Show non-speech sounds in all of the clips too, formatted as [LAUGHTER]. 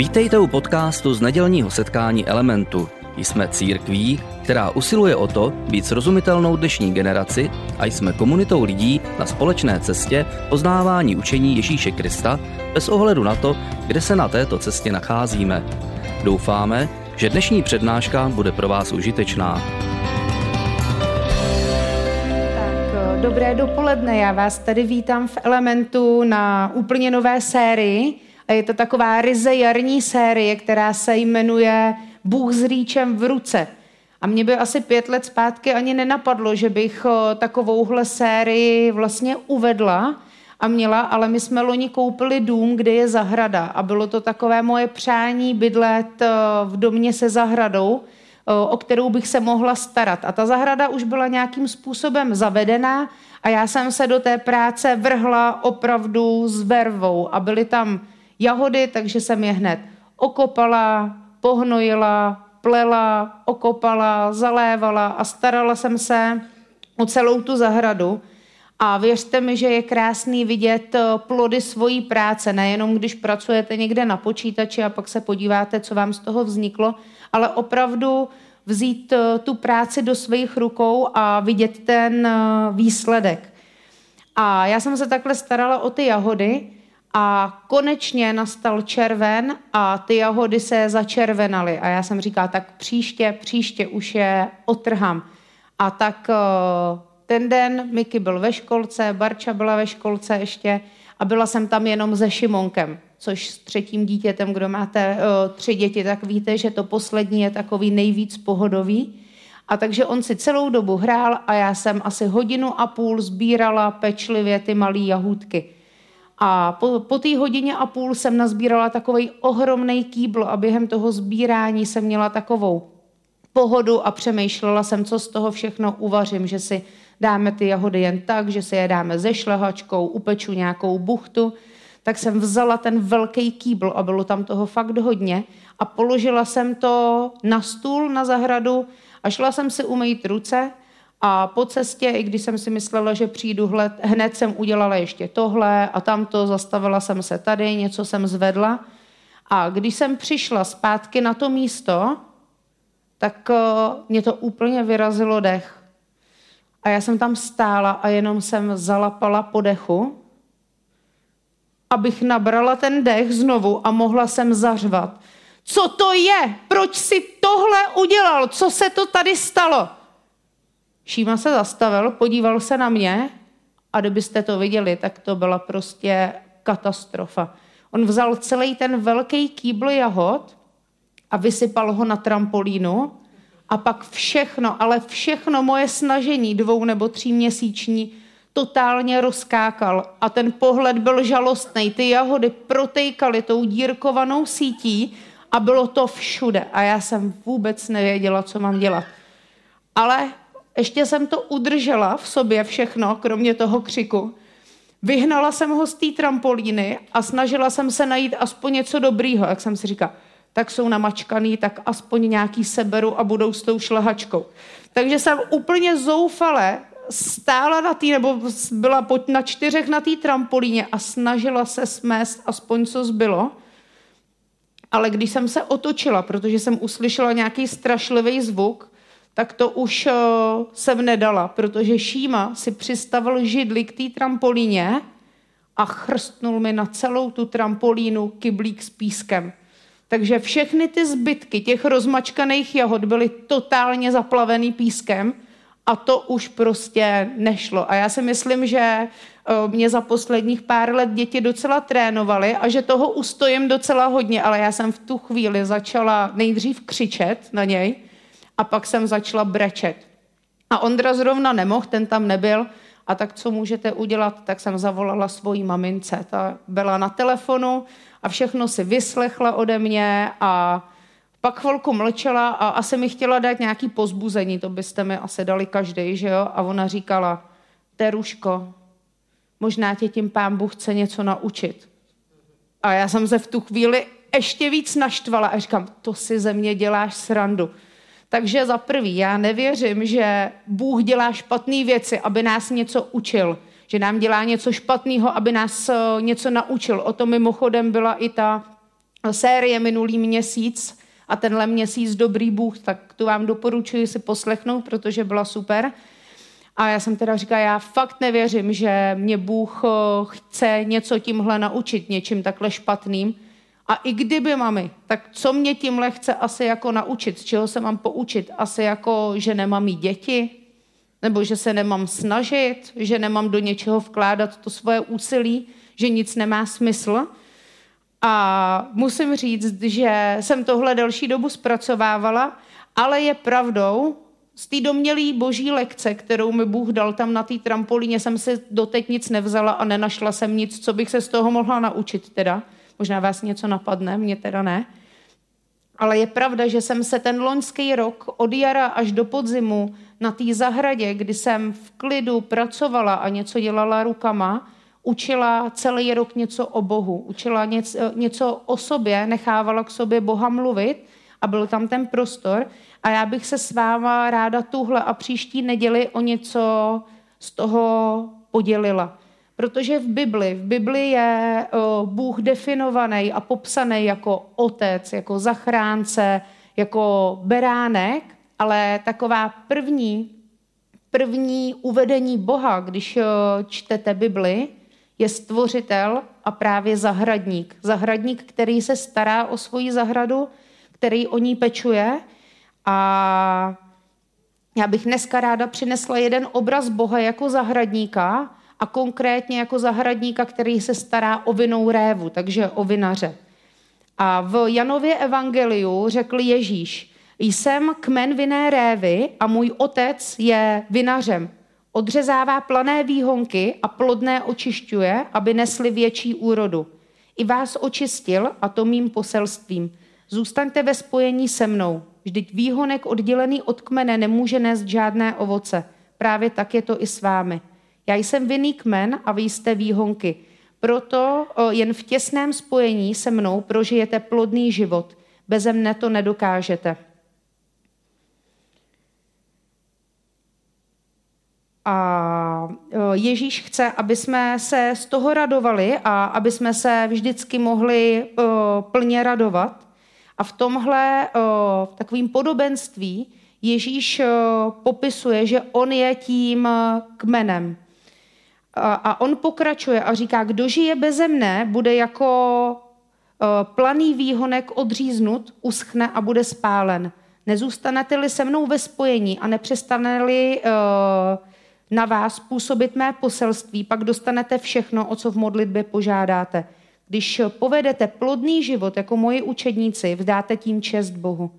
Vítejte u podcastu z nedělního setkání Elementu. Jsme církví, která usiluje o to být srozumitelnou dnešní generaci a jsme komunitou lidí na společné cestě poznávání učení Ježíše Krista bez ohledu na to, kde se na této cestě nacházíme. Doufáme, že dnešní přednáška bude pro vás užitečná. Tak, dobré dopoledne, já vás tady vítám v Elementu na úplně nové sérii. Je to taková ryze jarní série, která se jmenuje Bůh s rýčem v ruce. A mě by asi pět let zpátky ani nenapadlo, že bych takovouhle sérii vlastně uvedla a měla, ale my jsme loni koupili dům, kde je zahrada a bylo to takové moje přání bydlet v domě se zahradou, o kterou bych se mohla starat. A ta zahrada už byla nějakým způsobem zavedená a já jsem se do té práce vrhla opravdu s vervou a byly tam jahody, takže jsem je hned okopala, pohnojila, plela, okopala, zalévala a starala jsem se o celou tu zahradu. A věřte mi, že je krásný vidět eh, plody svojí práce, nejenom když pracujete někde na počítači a pak se podíváte, co vám z toho vzniklo, ale opravdu vzít eh, tu práci do svých rukou a vidět ten eh, výsledek. A já jsem se takhle starala o ty jahody a konečně nastal červen a ty jahody se začervenaly. A já jsem říkala, tak příště, příště už je otrhám. A tak eh, ten den Miky byl ve školce, Barča byla ve školce ještě a byla jsem tam jenom se Šimonkem, což s třetím dítětem, kdo máte uh, tři děti, tak víte, že to poslední je takový nejvíc pohodový. A takže on si celou dobu hrál a já jsem asi hodinu a půl sbírala pečlivě ty malé jahůdky. A po, po té hodině a půl jsem nazbírala takový ohromný kýbl a během toho sbírání jsem měla takovou pohodu a přemýšlela jsem, co z toho všechno uvařím, že si dáme ty jahody jen tak, že si je dáme ze šlehačkou, upeču nějakou buchtu, tak jsem vzala ten velký kýbl a bylo tam toho fakt hodně a položila jsem to na stůl na zahradu a šla jsem si umýt ruce a po cestě, i když jsem si myslela, že přijdu hled, hned jsem udělala ještě tohle a tamto, zastavila jsem se tady, něco jsem zvedla. A když jsem přišla zpátky na to místo, tak eh, mě to úplně vyrazilo dech. A já jsem tam stála a jenom jsem zalapala po dechu, abych nabrala ten dech znovu a mohla jsem zařvat. Co to je? Proč si tohle udělal? Co se to tady stalo? Šíma se zastavil, podíval se na mě a kdybyste to viděli, tak to byla prostě katastrofa. On vzal celý ten velký kýbl jahod a vysypal ho na trampolínu a pak všechno, ale všechno moje snažení dvou nebo tří měsíční totálně rozkákal a ten pohled byl žalostný. Ty jahody protejkaly tou dírkovanou sítí a bylo to všude a já jsem vůbec nevěděla, co mám dělat. Ale ještě jsem to udržela v sobě všechno, kromě toho křiku. Vyhnala jsem ho z té trampolíny a snažila jsem se najít aspoň něco dobrýho, jak jsem si říkala tak jsou namačkaný, tak aspoň nějaký seberu a budou s tou šlehačkou. Takže jsem úplně zoufale stála na té, nebo byla na čtyřech na té trampolíně a snažila se smést aspoň co zbylo. Ale když jsem se otočila, protože jsem uslyšela nějaký strašlivý zvuk, tak to už uh, jsem nedala, protože Šíma si přistavil židli k té trampolíně a chrstnul mi na celou tu trampolínu kyblík s pískem. Takže všechny ty zbytky těch rozmačkaných jahod byly totálně zaplavený pískem a to už prostě nešlo. A já si myslím, že eh, mě za posledních pár let děti docela trénovaly a že toho ustojím docela hodně, ale já jsem v tu chvíli začala nejdřív křičet na něj a pak jsem začala brečet. A Ondra zrovna nemohl, ten tam nebyl, a tak co můžete udělat, tak jsem zavolala svojí mamince. Ta byla na telefonu a všechno si vyslechla ode mě a pak chvilku mlčela a asi mi chtěla dát nějaký pozbuzení, to byste mi asi dali každý, že jo? A ona říkala, Teruško, možná tě tím pán Bůh chce něco naučit. A já jsem se v tu chvíli ještě víc naštvala a říkám, to si ze mě děláš srandu. Takže za prvý, já nevěřím, že Bůh dělá špatné věci, aby nás něco učil že nám dělá něco špatného, aby nás eh, něco naučil. O to mimochodem byla i ta série minulý měsíc a tenhle měsíc Dobrý Bůh, tak tu vám doporučuji si poslechnout, protože byla super. A já jsem teda říkala, já fakt nevěřím, že mě Bůh chce něco tímhle naučit, něčím takhle špatným. A i kdyby, mami, tak co mě tímhle chce asi jako naučit? Z čeho se mám poučit? Asi jako, že nemám mít děti? Nebo že se nemám snažit? Že nemám do něčeho vkládat to svoje úsilí? Že nic nemá smysl? A musím říct, že jsem tohle delší dobu zpracovávala, ale je pravdou, z té domělý boží lekce, kterou mi Bůh dal tam na té trampolíně, jsem si doteď nic nevzala a nenašla jsem nic, co bych se z toho mohla naučit teda. Možná vás něco napadne, mě teda ne. Ale je pravda, že jsem se ten loňský rok od jara až do podzimu na té zahradě, kdy jsem v klidu pracovala a něco dělala rukama, učila celý rok něco o Bohu, učila něco, něco o sobě, nechávala k sobě Boha mluvit a byl tam ten prostor. A já bych se s váma ráda tuhle a příští neděli o něco z toho podělila. Protože v Bibli, v Bibli je Bůh definovaný a popsaný jako otec, jako zachránce, jako beránek, ale taková první, první uvedení Boha, když čtete Bibli, je stvořitel a právě zahradník. Zahradník, který se stará o svoji zahradu, který o ní pečuje. A já bych dneska ráda přinesla jeden obraz Boha jako zahradníka, a konkrétně jako zahradníka, který se stará o vinou révu, takže o vinaře. A v Janově evangeliu řekl Ježíš, jsem kmen vinné révy a můj otec je vinařem. Odřezává plané výhonky a plodné očišťuje, aby nesli větší úrodu. I vás očistil a to mým poselstvím. Zůstaňte ve spojení se mnou. Vždyť výhonek oddělený od kmene nemůže nést žádné ovoce. Právě tak je to i s vámi. Já jsem vinný kmen a vy jste výhonky. Proto jen v těsném spojení se mnou prožijete plodný život. Beze mne to nedokážete. A Ježíš chce, aby jsme se z toho radovali a aby jsme se vždycky mohli plně radovat. A v tomhle v takovým podobenství Ježíš popisuje, že on je tím kmenem. A on pokračuje a říká, kdo žije beze mne, bude jako planý výhonek odříznut, uschne a bude spálen. Nezůstanete-li se mnou ve spojení a nepřestane-li na vás působit mé poselství, pak dostanete všechno, o co v modlitbě požádáte. Když povedete plodný život jako moji učedníci, vdáte tím čest Bohu.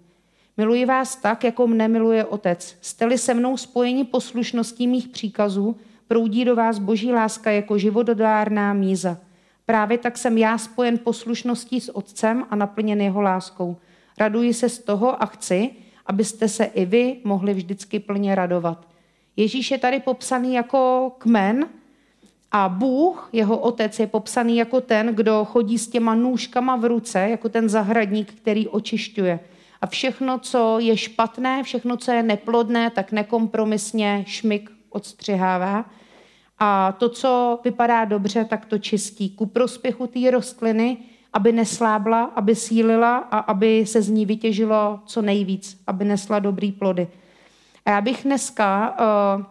Miluji vás tak, jako mne miluje Otec. Jste-li se mnou spojení poslušností mých příkazů, proudí do vás boží láska jako živododárná míza. Právě tak jsem já spojen poslušností s Otcem a naplněn jeho láskou. Raduji se z toho a chci, abyste se i vy mohli vždycky plně radovat. Ježíš je tady popsaný jako kmen a Bůh, jeho otec, je popsaný jako ten, kdo chodí s těma nůžkama v ruce, jako ten zahradník, který očišťuje. A všechno, co je špatné, všechno, co je neplodné, tak nekompromisně šmik odstřihává. A to, co vypadá dobře, tak to čistí ku prospěchu té rostliny, aby neslábla, aby sílila a aby se z ní vytěžilo co nejvíc, aby nesla dobrý plody. A já bych dneska uh,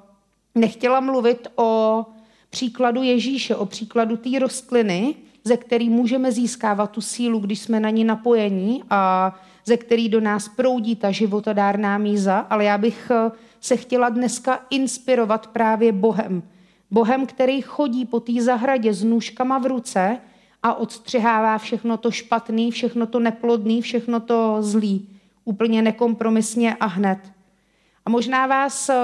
nechtěla mluvit o příkladu Ježíše, o příkladu té rostliny, ze který můžeme získávat tu sílu, když jsme na ní napojení a ze který do nás proudí ta životodárná míza, ale já bych eh, se chtěla dneska inspirovat právě Bohem. Bohem, který chodí po té zahradě s nůžkama v ruce a odstřihává všechno to špatný, všechno to neplodný, všechno to zlý. Úplně nekompromisně a hned. A možná vás eh,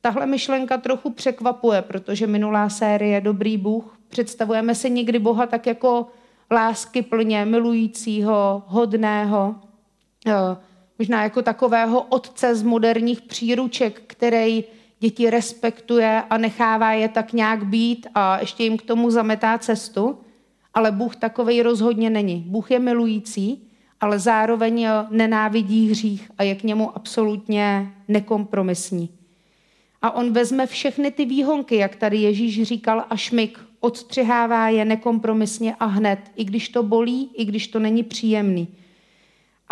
tahle myšlenka trochu překvapuje, protože minulá série Dobrý Bůh představujeme si někdy Boha tak jako lásky plně milujícího, hodného, eh, možná jako takového otce z moderních příruček, který děti respektuje a nechává je tak nějak být a ještě jim k tomu zametá cestu. Ale Bůh takovej rozhodně není. Bůh je milující, ale zároveň nenávidí hřích a je k němu absolutně nekompromisní. A on vezme všechny ty výhonky, jak tady Ježíš říkal, a šmik odstřihává je nekompromisně a hned, i když to bolí, i když to není příjemný.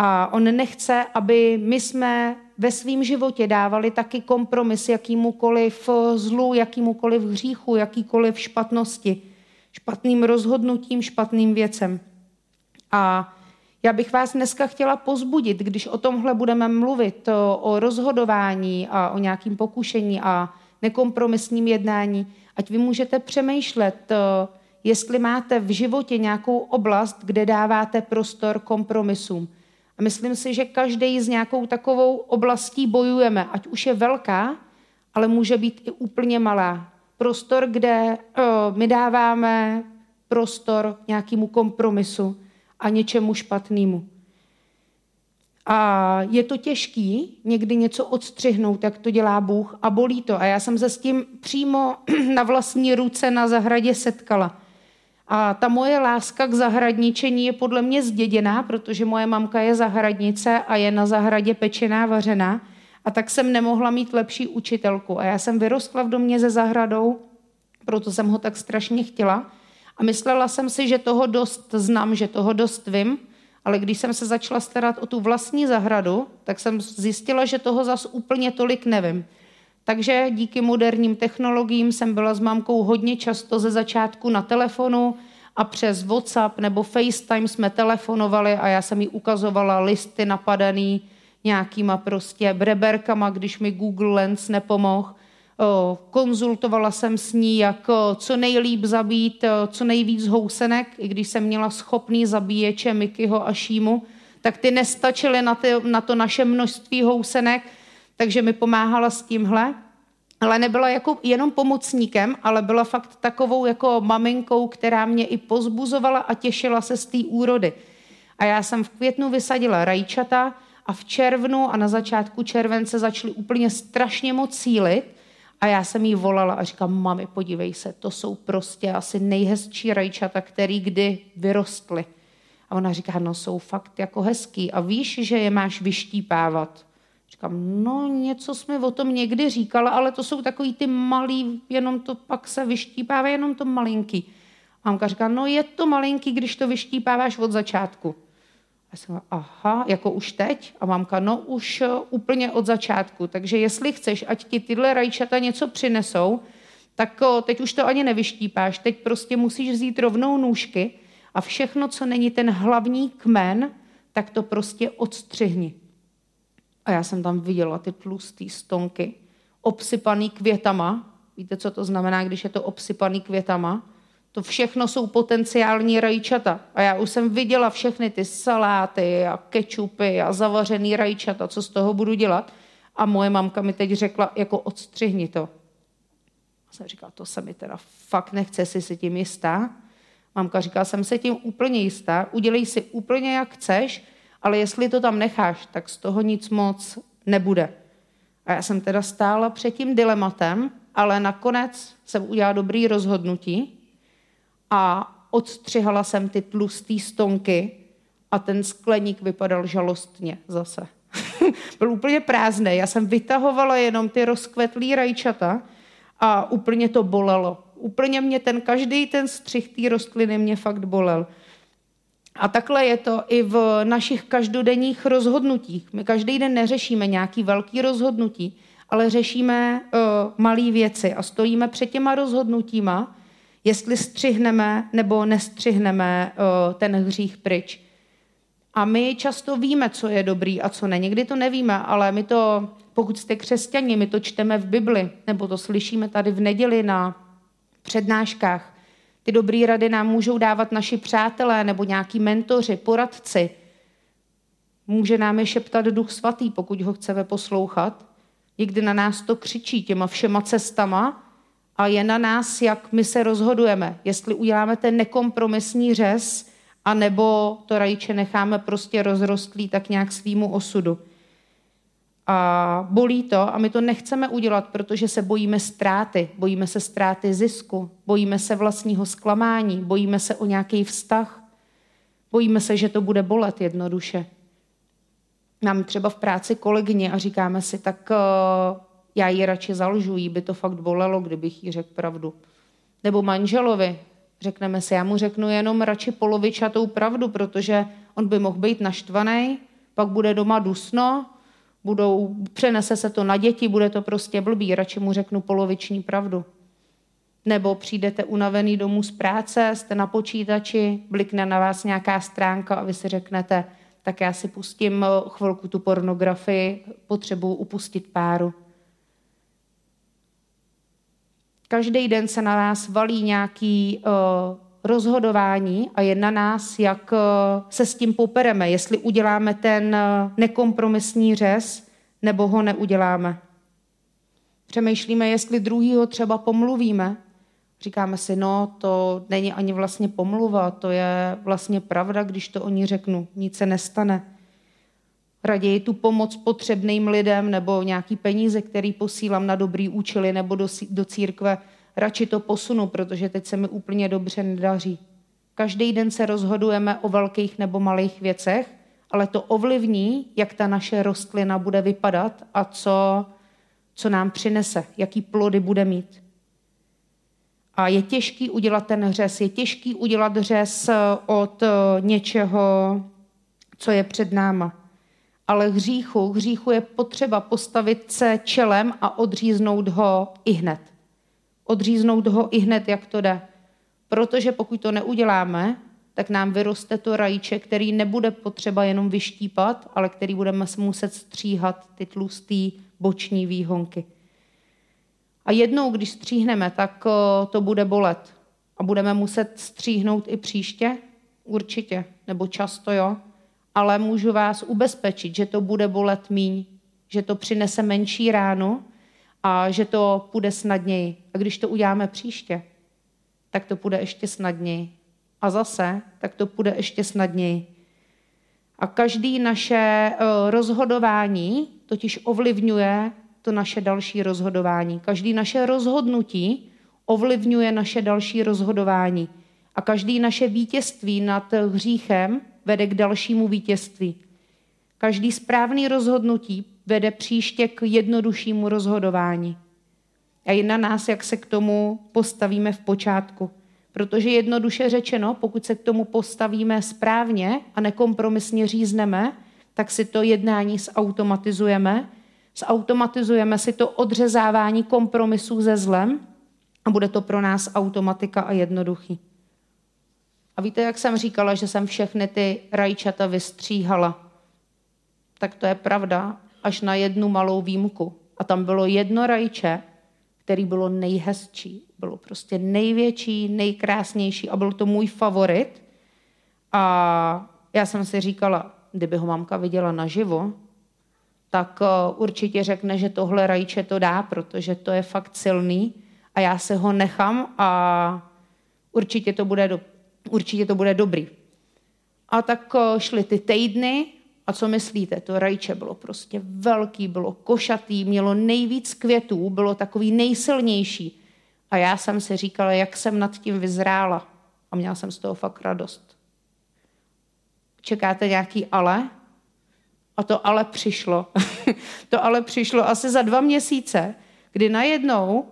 A on nechce, aby my jsme ve svém životě dávali taky kompromis jakýmukoliv zlu, jakýmukoliv hříchu, jakýkoliv špatnosti, špatným rozhodnutím, špatným věcem. A já bych vás dneska chtěla pozbudit, když o tomhle budeme mluvit, o, o rozhodování a o nějakým pokušení a nekompromisním jednání, ať vy můžete přemýšlet, jestli máte v životě nějakou oblast, kde dáváte prostor kompromisům. Myslím si, že každý s nějakou takovou oblastí bojujeme, ať už je velká, ale může být i úplně malá. Prostor, kde my dáváme prostor nějakému kompromisu a něčemu špatnému. A je to těžký někdy něco odstřihnout, jak to dělá Bůh a bolí to. A já jsem se s tím přímo [CLEARS THROAT] na vlastní ruce na zahradě setkala. A ta moje láska k zahradničení je podle mě zděděná, protože moje mamka je zahradnice a je na zahradě pečená, vařená. A tak jsem nemohla mít lepší učitelku. A já jsem vyrostla v domě se zahradou, proto jsem ho tak strašně chtěla. A myslela jsem si, že toho dost znám, že toho dost vím, ale když jsem se začala starat o tu vlastní zahradu, tak jsem zjistila, že toho zas úplně tolik nevím. Takže díky moderním technologiím jsem byla s mámkou hodně často ze začátku na telefonu a přes WhatsApp nebo FaceTime jsme telefonovali a já jsem jí ukazovala listy napadaný nějakýma prostě breberkama, když mi Google Lens nepomohl. Konzultovala jsem s ní, jak co nejlíp zabít, co nejvíc housenek, i když jsem měla schopný zabíječe Mikyho a Šímu, tak ty nestačily na, ty, na to naše množství housenek, takže mi pomáhala s tímhle. Ale nebyla jako jenom pomocníkem, ale byla fakt takovou jako maminkou, která mě i pozbuzovala a těšila se z té úrody. A já jsem v květnu vysadila rajčata a v červnu a na začátku července začaly úplně strašně moc cílit. A já jsem jí volala a říkám, mami, podívej se, to jsou prostě asi nejhezčí rajčata, který kdy vyrostly. A ona říká, no jsou fakt jako hezký a víš, že je máš vyštípávat. Říkám, no něco jsme o tom někdy říkala, ale to jsou takový ty malý, jenom to pak se vyštípává, jenom to malinký. A mamka říká, no je to malinký, když to vyštípáváš od začátku. A jsem aha, jako už teď? A mamka, no už uh, úplně od začátku. Takže jestli chceš, ať ti tyhle rajčata něco přinesou, tak uh, teď už to ani nevyštípáš. Teď prostě musíš vzít rovnou nůžky a všechno, co není ten hlavní kmen, tak to prostě odstřihni. A já jsem tam viděla ty tlusté stonky, obsypaný květama. Víte, co to znamená, když je to obsypaný květama? To všechno jsou potenciální rajčata. A já už jsem viděla všechny ty saláty a kečupy a zavařený rajčata, co z toho budu dělat. A moje mamka mi teď řekla, jako odstřihni to. A jsem říkala, to se mi teda fakt nechce, si si tím jistá. Mamka říká, jsem se tím úplně jistá, udělej si úplně jak chceš, ale jestli to tam necháš, tak z toho nic moc nebude. A já jsem teda stála před tím dilematem, ale nakonec jsem udělala dobrý rozhodnutí a odstřihala jsem ty tlusté stonky a ten skleník vypadal žalostně zase. [LAUGHS] Byl úplně prázdný. Já jsem vytahovala jenom ty rozkvetlý rajčata a úplně to bolelo. Úplně mě ten, každý ten střih té rostliny mě fakt bolel. A takhle je to i v našich každodenních rozhodnutích. My každý den neřešíme nějaký velký rozhodnutí, ale řešíme uh, malé věci a stojíme před těma rozhodnutíma, jestli střihneme nebo nestřihneme uh, ten hřích pryč. A my často víme, co je dobrý a co ne. Někdy to nevíme, ale my to, pokud jste křesťani, my to čteme v Bibli, nebo to slyšíme tady v neděli na přednáškách. Ty dobré rady nám můžou dávat naši přátelé nebo nějaký mentoři, poradci. Může nám je šeptat duch svatý, pokud ho chceme poslouchat. Někdy na nás to křičí těma všema cestama a je na nás, jak my se rozhodujeme. Jestli uděláme ten nekompromisní řez, anebo to rajče necháme prostě rozrostlý tak nějak svýmu osudu a bolí to a my to nechceme udělat, protože se bojíme ztráty. Bojíme se ztráty zisku, bojíme se vlastního zklamání, bojíme se o nějaký vztah, bojíme se, že to bude bolet jednoduše. Mám třeba v práci kolegyně a říkáme si, tak uh, já ji radši zalžu, jí by to fakt bolelo, kdybych jí řekl pravdu. Nebo manželovi. Řekneme si, já mu řeknu jenom radši polovičatou pravdu, protože on by mohl být naštvaný, pak bude doma dusno, budou, přenese se to na děti, bude to prostě blbý, radši mu řeknu poloviční pravdu. Nebo přijdete unavený domů z práce, jste na počítači, blikne na vás nějaká stránka a vy si řeknete, tak já si pustím chvilku tu pornografii, potřebuji upustit páru. Každý den se na nás valí nějaký uh, rozhodování a je na nás, jak uh, se s tím popereme, jestli uděláme ten uh, nekompromisní řez, nebo ho neuděláme. Přemýšlíme, jestli druhýho třeba pomluvíme. Říkáme si, no, to není ani vlastně pomluva, to je vlastně pravda, když to o ní řeknu, nic se nestane. Raději tu pomoc potřebným lidem nebo nějaký peníze, který posílám na dobrý účely nebo do, do církve, radši to posunu, protože teď se mi úplně dobře nedaří. Každý den se rozhodujeme o velkých nebo malých věcech, ale to ovlivní, jak ta naše rostlina bude vypadat a co, co nám přinese, jaký plody bude mít. A je těžký udělat ten řez, je těžký udělat řez od něčeho, co je před náma ale hříchu, hříchu je potřeba postavit se čelem a odříznout ho i hned. Odříznout ho i hned, jak to jde. Protože pokud to neuděláme, tak nám vyroste to rajče, který nebude potřeba jenom vyštípat, ale který budeme muset stříhat ty tlusté boční výhonky. A jednou, když stříhneme, tak to bude bolet. A budeme muset stříhnout i příště? Určitě. Nebo často, jo ale můžu vás ubezpečit, že to bude bolet míň, že to přinese menší ránu a že to půjde snadněji. A když to uděláme příště, tak to půjde ještě snadněji. A zase, tak to půjde ještě snadněji. A každý naše eh, rozhodování totiž ovlivňuje to naše další rozhodování. Každý naše rozhodnutí ovlivňuje naše další rozhodování. A každý naše vítězství nad hříchem vede k dalšímu vítězství. Každý správný rozhodnutí vede příště k jednoduššímu rozhodování. A je na nás, jak se k tomu postavíme v počátku. Protože jednoduše řečeno, pokud se k tomu postavíme správně a nekompromisně řízneme, tak si to jednání zautomatizujeme, zautomatizujeme si to odřezávání kompromisů ze zlem a bude to pro nás automatika a jednoduchý. A víte, jak jsem říkala, že jsem všechny ty rajčata vystříhala? Tak to je pravda, až na jednu malou výjimku. A tam bylo jedno rajče, který bylo nejhezčí. Bylo prostě největší, nejkrásnější a byl to můj favorit. A já jsem si říkala, kdyby ho mamka viděla naživo, tak eh, určitě řekne, že tohle rajče to dá, protože to je fakt silný a já se ho nechám a určitě to bude do, určitě to bude dobrý. A tak eh, šly ty týdny a co myslíte, to rajče bylo prostě velký, bylo košatý, mělo nejvíc květů, bylo takový nejsilnější. A já jsem si říkala, jak jsem nad tím vyzrála. A měla jsem z toho fakt radost. Čekáte nějaký ale? A to ale přišlo. [LAUGHS] to ale přišlo asi za dva měsíce, kdy najednou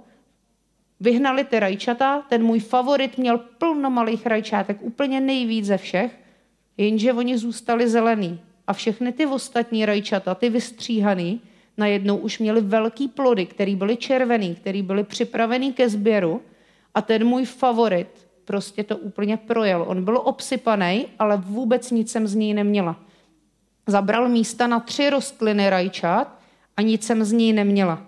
Vyhnali ty rajčata, ten můj favorit měl plno malých rajčátek, úplně nejvíc ze všech, jenže oni zůstali zelený. A všechny ty ostatní rajčata, ty vystříhaný, najednou už měli velký plody, který byly červený, který byly připravený ke sběru a ten můj favorit prostě to úplně projel. On byl obsypaný, ale vůbec nic jsem z něj neměla. Zabral místa na tři rostliny rajčat a nic jsem z ní neměla.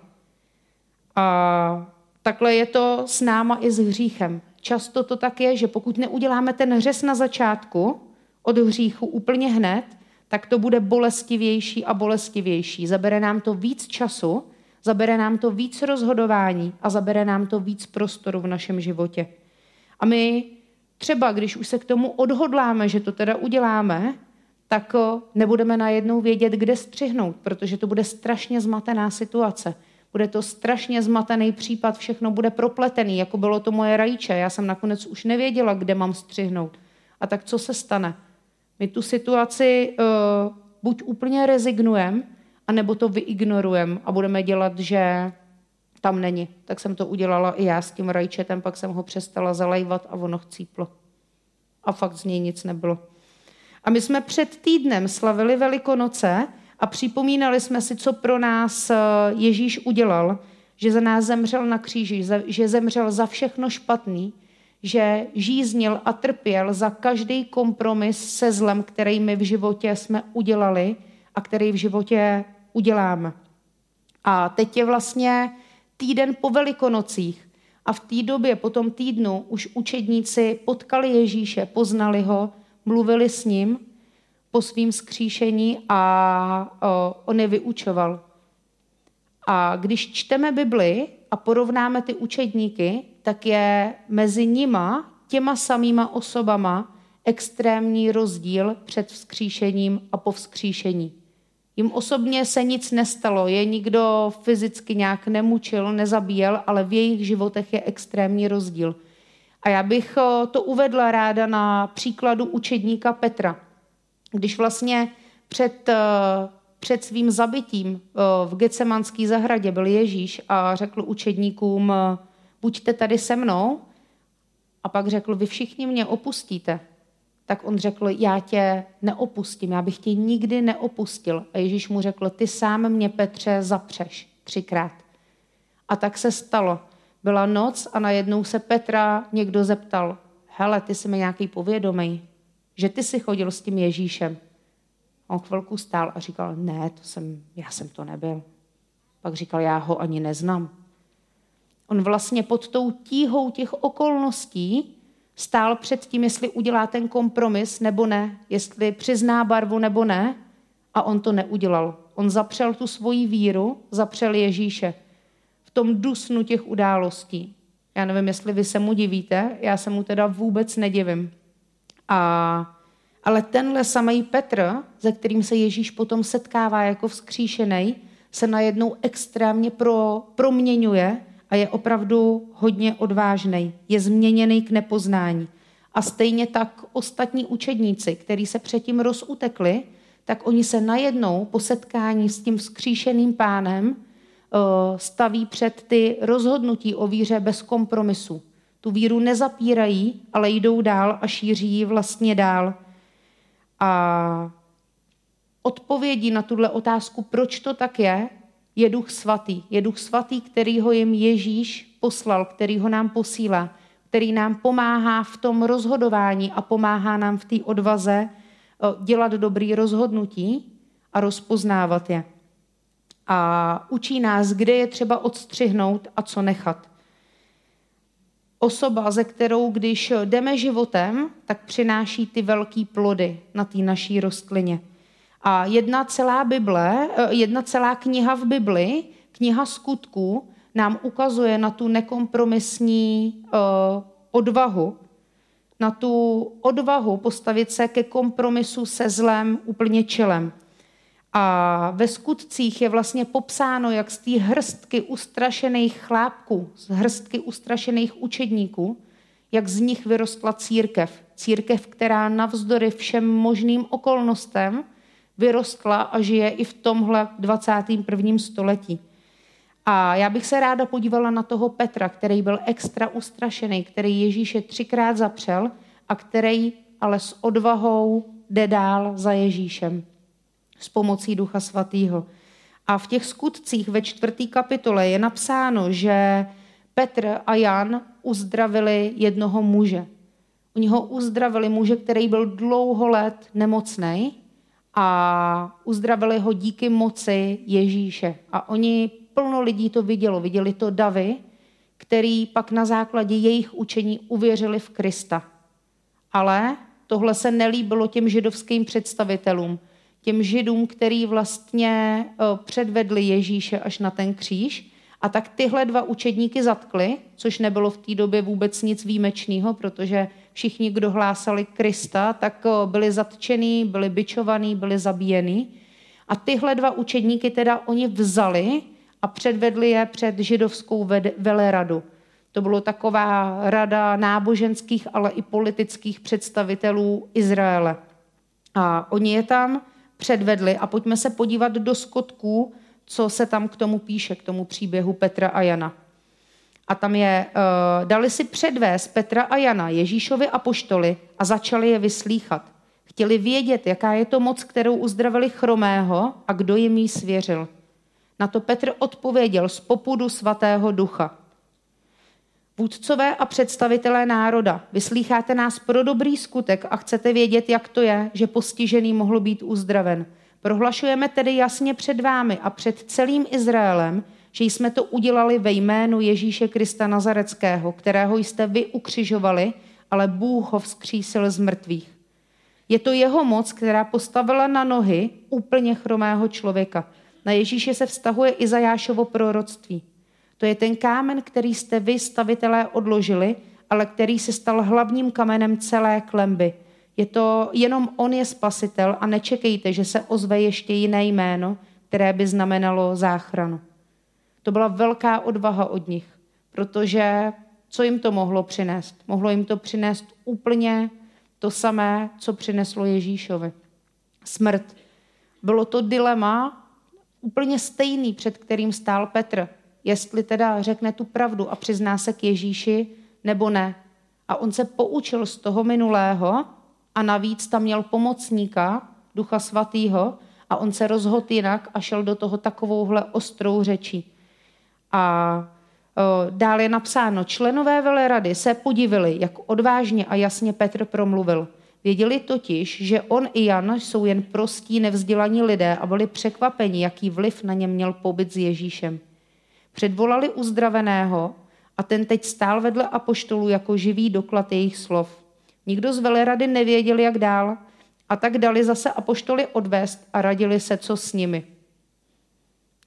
A Takhle je to s náma i s hříchem. Často to tak je, že pokud neuděláme ten hřes na začátku od hříchu úplně hned, tak to bude bolestivější a bolestivější. Zabere nám to víc času, zabere nám to víc rozhodování a zabere nám to víc prostoru v našem životě. A my třeba, když už se k tomu odhodláme, že to teda uděláme, tak nebudeme najednou vědět, kde střihnout, protože to bude strašně zmatená situace. Bude to strašně zmatený případ, všechno bude propletený, jako bylo to moje rajče. Já jsem nakonec už nevěděla, kde mám střihnout. A tak co se stane? My tu situaci uh, buď úplně rezignujeme, anebo to vyignorujeme a budeme dělat, že tam není. Tak jsem to udělala i já s tím rajčetem, pak jsem ho přestala zalejvat a ono chcíplo. A fakt z něj nic nebylo. A my jsme před týdnem slavili Velikonoce a připomínali jsme si, co pro nás eh, Ježíš udělal, že za nás zemřel na kříži, že zemřel za všechno špatný, že žíznil a trpěl za každý kompromis se zlem, který my v životě jsme udělali a který v životě uděláme. A teď je vlastně týden po Velikonocích a v té době, po tom týdnu, už učedníci potkali Ježíše, poznali ho, mluvili s ním po svým skříšení a on je vyučoval. A když čteme Bibli a porovnáme ty učedníky, tak je mezi nima, těma samýma osobama, extrémní rozdíl před vzkříšením a po vzkříšení. Jim osobně se nic nestalo, je nikdo fyzicky nějak nemučil, nezabíjel, ale v jejich životech je extrémní rozdíl. A já bych eh, to uvedla ráda na příkladu učedníka Petra. Když vlastně před, eh, před svým zabitím eh, v Gecemanské zahradě byl Ježíš a řekl učedníkům, buďte tady se mnou, a pak řekl, vy všichni mě opustíte tak on řekl, já tě neopustím, já bych tě nikdy neopustil. A Ježíš mu řekl, ty sám mě, Petře, zapřeš třikrát. A tak se stalo. Byla noc a najednou se Petra někdo zeptal, hele, ty jsi mi nějaký povědomý, že ty jsi chodil s tím Ježíšem. On chvilku stál a říkal, ne, to jsem, já jsem to nebyl. Pak říkal, já ho ani neznám. On vlastně pod tou tíhou těch okolností stál před tím, jestli udělá ten kompromis nebo ne, jestli přizná barvu nebo ne, a on to neudělal. On zapřel tu svoji víru, zapřel Ježíše v tom dusnu těch událostí. Já nevím, jestli vy se mu divíte, já se mu teda vůbec nedivím. A, ale tenhle samý Petr, se kterým se Ježíš potom setkává jako vzkříšený, se najednou extrémně pro, proměňuje a je opravdu hodně odvážný, je změněný k nepoznání. A stejně tak ostatní učedníci, kteří se předtím rozutekli, tak oni se najednou po setkání s tím vzkříšeným pánem eh, staví před ty rozhodnutí o víře bez kompromisu. Tu víru nezapírají, ale jdou dál a šíří ji vlastně dál. A odpovědí na tuhle otázku, proč to tak je, je duch svatý. Je duch svatý, který ho jim Ježíš poslal, který ho nám posílá, který nám pomáhá v tom rozhodování a pomáhá nám v té odvaze eh, dělat dobrý rozhodnutí a rozpoznávat je. A učí nás, kde je třeba odstřihnout a co nechat. Osoba, ze kterou když jdeme životem, tak přináší ty velké plody na té naší rostlině. A jedna celá Bible, eh, jedna celá kniha v Bibli, kniha skutků, nám ukazuje na tu nekompromisní uh, odvahu, na tu odvahu postavit se ke kompromisu se zlem úplně čelem. A ve skutcích je vlastně popsáno, jak z té hrstky ustrašených chlápků, z hrstky ustrašených učedníků, jak z nich vyrostla církev. Církev, která navzdory všem možným okolnostem vyrostla a žije i v tomhle 21. století. A já bych se ráda podívala na toho Petra, který byl extra ustrašený, který Ježíše třikrát zapřel a který ale s odvahou jde dál za Ježíšem s pomocí Ducha Svatého. A v těch skutcích ve čtvrté kapitole je napsáno, že Petr a Jan uzdravili jednoho muže. Oni ho uzdravili muže, který byl dlouho let nemocný a uzdravili ho díky moci Ježíše. A oni, plno lidí to vidělo, viděli to davy, který pak na základě jejich učení uvěřili v Krista. Ale tohle se nelíbilo těm židovským představitelům, těm židům, který vlastně eh, předvedli Ježíše až na ten kříž a tak tyhle dva učedníky zatkli, což nebylo v té době vůbec nic výjimečného, protože všichni, kdo hlásali Krista, tak byli zatčený, byli byčovaný, byli zabíjení. A tyhle dva učedníky teda oni vzali a předvedli je před židovskou veleradu. To bylo taková rada náboženských, ale i politických představitelů Izraele. A oni je tam předvedli a pojďme se podívat do skotků co se tam k tomu píše, k tomu příběhu Petra a Jana. A tam je, uh, dali si předvést Petra a Jana Ježíšovi a poštoli a začali je vyslíchat. Chtěli vědět, jaká je to moc, kterou uzdravili chromého a kdo jim jí svěřil. Na to Petr odpověděl z popudu svatého ducha. Vůdcové a představitelé národa, vyslýcháte nás pro dobrý skutek a chcete vědět, jak to je, že postižený mohl být uzdraven. Prohlašujeme tedy jasně před vámi a před celým Izraelem, že jsme to udělali ve jménu Ježíše Krista Nazareckého, kterého jste vy ukřižovali, ale Bůh ho vzkřísil z mrtvých. Je to jeho moc, která postavila na nohy úplně chromého člověka. Na Ježíše se vztahuje Izajášovo proroctví. To je ten kámen, který jste vy, stavitelé, odložili, ale který se stal hlavním kamenem celé klemby. Je to jenom on je spasitel a nečekejte, že se ozve ještě jiné jméno, které by znamenalo záchranu. To byla velká odvaha od nich, protože co jim to mohlo přinést? Mohlo jim to přinést úplně to samé, co přineslo Ježíšovi. Smrt. Bylo to dilema úplně stejný, před kterým stál Petr. Jestli teda řekne tu pravdu a přizná se k Ježíši, nebo ne. A on se poučil z toho minulého a navíc tam měl pomocníka, Ducha Svatého, a on se rozhodl jinak a šel do toho takovouhle ostrou řečí. A Dále je napsáno, členové velerady se podivili, jak odvážně a jasně Petr promluvil. Věděli totiž, že on i Jan jsou jen prostí nevzdělaní lidé a byli překvapeni, jaký vliv na ně měl pobyt s Ježíšem. Předvolali uzdraveného a ten teď stál vedle apoštolů jako živý doklad jejich slov. Nikdo z velerady nevěděl, jak dál, a tak dali zase apoštoly odvést a radili se, co s nimi.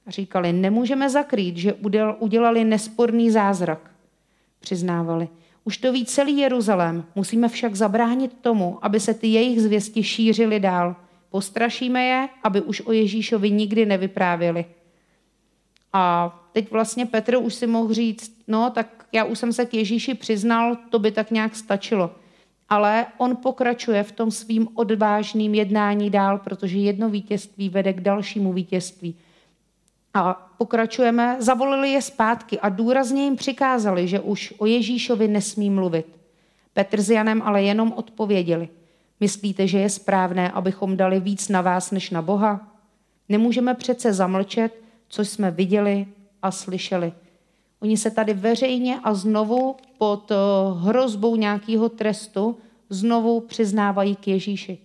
Říkali, nemůžeme zakrýt, že udělali nesporný zázrak. Přiznávali, už to ví celý Jeruzalém, musíme však zabránit tomu, aby se ty jejich zvěsti šířily dál. Postrašíme je, aby už o Ježíšovi nikdy nevyprávěli. A teď vlastně Petr už si mohl říct, no tak já už jsem se k Ježíši přiznal, to by tak nějak stačilo. Ale on pokračuje v tom svým odvážným jednání dál, protože jedno vítězství vede k dalšímu vítězství. A pokračujeme, zavolili je zpátky a důrazně jim přikázali, že už o Ježíšovi nesmí mluvit. Petr s Janem ale jenom odpověděli. Myslíte, že je správné, abychom dali víc na vás než na Boha? Nemůžeme přece zamlčet, co jsme viděli a slyšeli. Oni se tady veřejně a znovu pod eh, hrozbou nějakého trestu znovu přiznávají k Ježíši.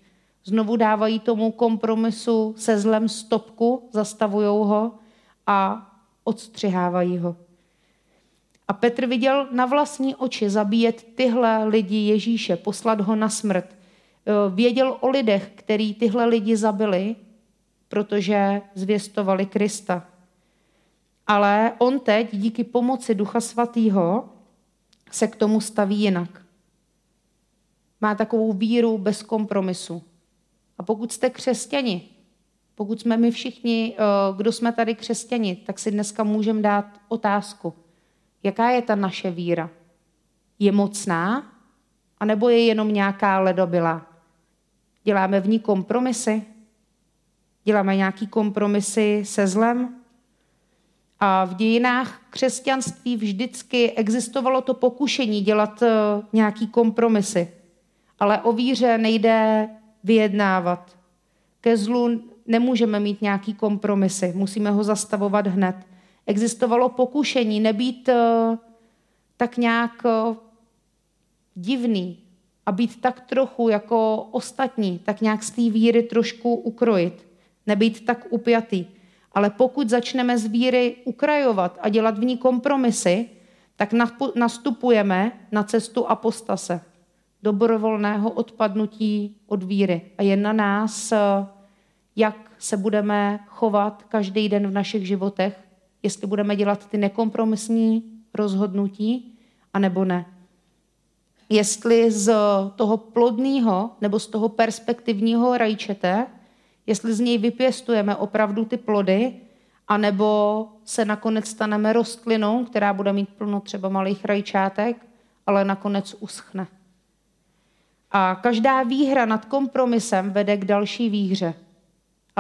Znovu dávají tomu kompromisu se zlem stopku, zastavují ho a odstřihávají ho. A Petr viděl na vlastní oči zabíjet tyhle lidi Ježíše, poslat ho na smrt. E, věděl o lidech, který tyhle lidi zabili, protože zvěstovali Krista. Ale on teď díky pomoci Ducha Svatého se k tomu staví jinak. Má takovou víru bez kompromisu. A pokud jste křesťani, pokud jsme my všichni, eh, kdo jsme tady křesťani, tak si dneska můžeme dát otázku, jaká je ta naše víra? Je mocná? A nebo je jenom nějaká ledobila? Děláme v ní kompromisy? Děláme nějaký kompromisy se zlem? A v dějinách křesťanství vždycky existovalo to pokušení dělat eh, nějaký kompromisy. Ale o víře nejde vyjednávat. Ke zlu nemůžeme mít nějaký kompromisy, musíme ho zastavovat hned. Existovalo pokušení nebýt uh, tak nějak uh, divný a být tak trochu jako ostatní, tak nějak z té víry trošku ukrojit, nebýt tak upjatý. Ale pokud začneme z víry ukrajovat a dělat v ní kompromisy, tak nastupujeme na cestu apostase, dobrovolného odpadnutí od víry. A je na nás, uh, jak se budeme chovat každý den v našich životech, jestli budeme dělat ty nekompromisní rozhodnutí, anebo ne. Jestli z toho plodného nebo z toho perspektivního rajčete, jestli z něj vypěstujeme opravdu ty plody, anebo se nakonec staneme rostlinou, která bude mít plno třeba malých rajčátek, ale nakonec uschne. A každá výhra nad kompromisem vede k další výhře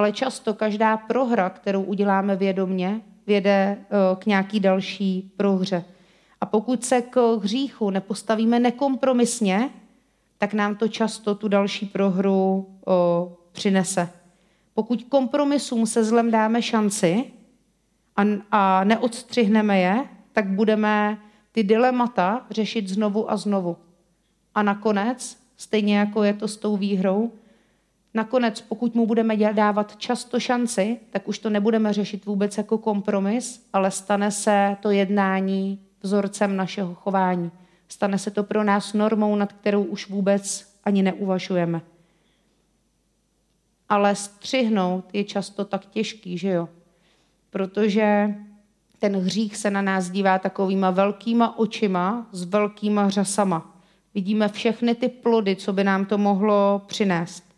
ale často každá prohra, kterou uděláme vědomně, vede eh, k nějaký další prohře. A pokud se k hříchu nepostavíme nekompromisně, tak nám to často tu další prohru o, přinese. Pokud kompromisům se zlem dáme šanci a, a neodstřihneme je, tak budeme ty dilemata řešit znovu a znovu. A nakonec, stejně jako je to s tou výhrou, nakonec, pokud mu budeme dávat často šanci, tak už to nebudeme řešit vůbec jako kompromis, ale stane se to jednání vzorcem našeho chování. Stane se to pro nás normou, nad kterou už vůbec ani neuvažujeme. Ale střihnout je často tak těžký, že jo? Protože ten hřích se na nás dívá takovýma velkýma očima s velkýma řasama. Vidíme všechny ty plody, co by nám to mohlo přinést.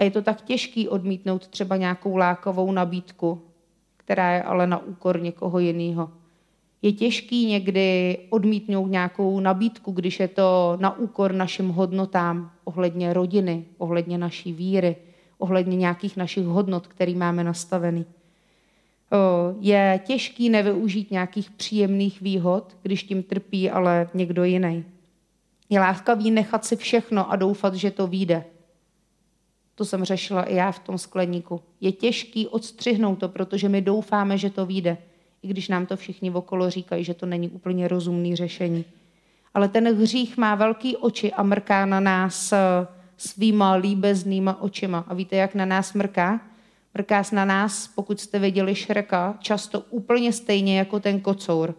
A je to tak těžký odmítnout třeba nějakou lákavou nabídku, která je ale na úkor někoho jiného. Je těžký někdy odmítnout nějakou nabídku, když je to na úkor našim hodnotám ohledně rodiny, ohledně naší víry, ohledně nějakých našich hodnot, které máme nastavený. Je těžký nevyužít nějakých příjemných výhod, když tím trpí ale někdo jiný. Je láskavý nechat si všechno a doufat, že to vyjde. To jsem řešila i já v tom skleníku. Je těžký odstřihnout to, protože my doufáme, že to vyjde i když nám to všichni okolo říkají, že to není úplně rozumný řešení. Ale ten hřích má velký oči a mrká na nás eh, svýma líbeznýma očima. A víte, jak na nás mrká? Mrká na nás, pokud jste viděli Šreka, často úplně stejně jako ten kocour.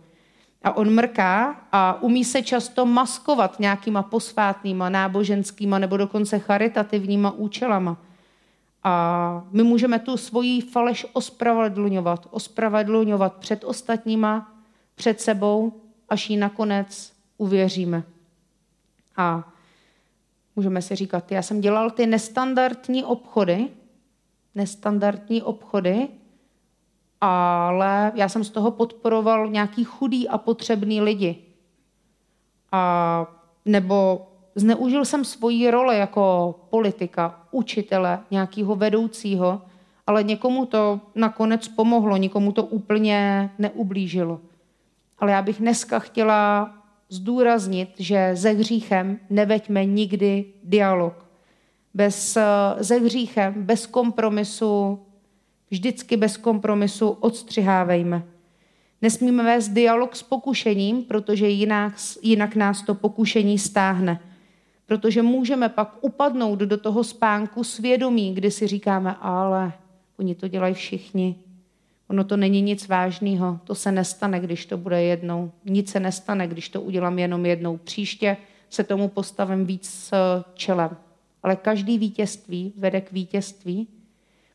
A on mrká a umí se často maskovat nějakýma posvátnýma, náboženskýma nebo dokonce charitativníma účelama. A my můžeme tu svoji faleš ospravedlňovat, ospravedlňovat před ostatníma, před sebou, až ji nakonec uvěříme. A můžeme si říkat, já jsem dělal ty nestandardní obchody, nestandardní obchody, ale já jsem z toho podporoval nějaký chudý a potřebný lidi. A nebo zneužil jsem svoji roli jako politika, učitele, nějakého vedoucího, ale někomu to nakonec pomohlo, nikomu to úplně neublížilo. Ale já bych dneska chtěla zdůraznit, že ze hříchem neveďme nikdy dialog. Bez, ze hříchem, bez kompromisu, vždycky bez kompromisu odstřihávejme. Nesmíme vést dialog s pokušením, protože jinak, jinak nás to pokušení stáhne protože můžeme pak upadnout do toho spánku svědomí, kdy si říkáme, ale oni to dělají všichni. Ono to není nic vážného, to se nestane, když to bude jednou. Nic se nestane, když to udělám jenom jednou. Příště se tomu postavím víc čelem. Ale každý vítězství vede k vítězství,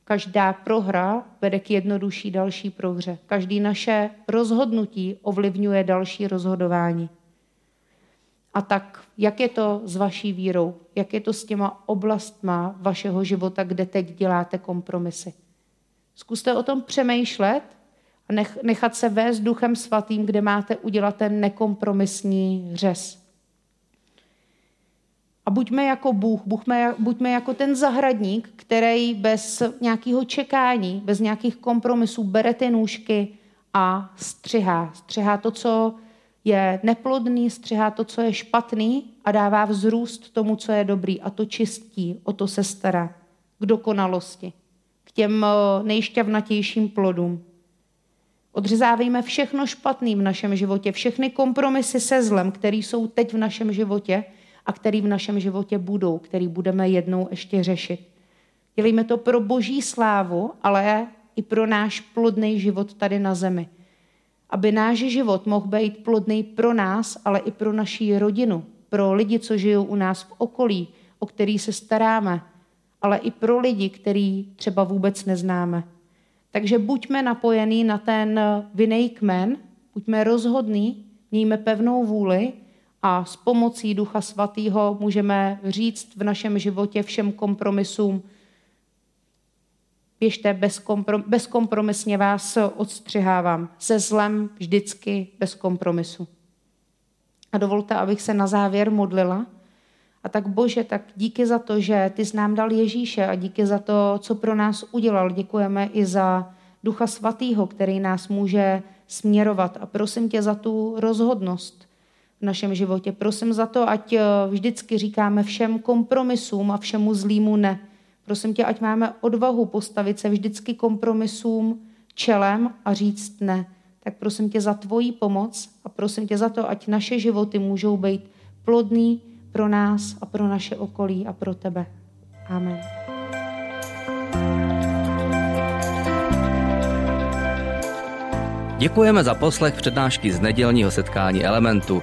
každá prohra vede k jednodušší další prohře. Každý naše rozhodnutí ovlivňuje další rozhodování. A tak, jak je to s vaší vírou? Jak je to s těma oblastma vašeho života, kde teď děláte kompromisy? Zkuste o tom přemýšlet a nechat se vést duchem svatým, kde máte udělat ten nekompromisní řez. A buďme jako Bůh, buďme, buďme jako ten zahradník, který bez nějakého čekání, bez nějakých kompromisů bere ty nůžky a střihá. Střihá to, co je neplodný, střihá to, co je špatný a dává vzrůst tomu, co je dobrý a to čistí, o to se stará k dokonalosti, k těm eh, nejšťavnatějším plodům. Odřezávejme všechno špatný v našem životě, všechny kompromisy se zlem, které jsou teď v našem životě a který v našem životě budou, který budeme jednou ještě řešit. Dělejme to pro boží slávu, ale i pro náš plodný život tady na zemi aby náš život mohl být plodný pro nás, ale i pro naši rodinu, pro lidi, co žijou u nás v okolí, o který se staráme, ale i pro lidi, který třeba vůbec neznáme. Takže buďme napojení na ten vinej kmen, buďme rozhodní, mějme pevnou vůli a s pomocí Ducha Svatého můžeme říct v našem životě všem kompromisům, běžte bezkomprom, bezkompromisně vás odstřihávám. Se zlem vždycky bez kompromisu. A dovolte, abych se na závěr modlila A tak Bože, tak díky za to, že ty jsi nám dal Ježíše a díky za to, co pro nás udělal. Děkujeme i za Ducha Svatého, který nás může směrovat. A prosím tě za tu rozhodnost v našem životě. Prosím za to, ať eh, vždycky říkáme všem kompromisům a všemu zlýmu ne. Prosím tě, ať máme odvahu postavit se vždycky kompromisům čelem a říct ne. Tak prosím tě za tvoji pomoc a prosím tě za to, ať naše životy můžou být plodný pro nás a pro naše okolí a pro tebe. Amen. Děkujeme za poslech přednášky z nedělního setkání Elementu.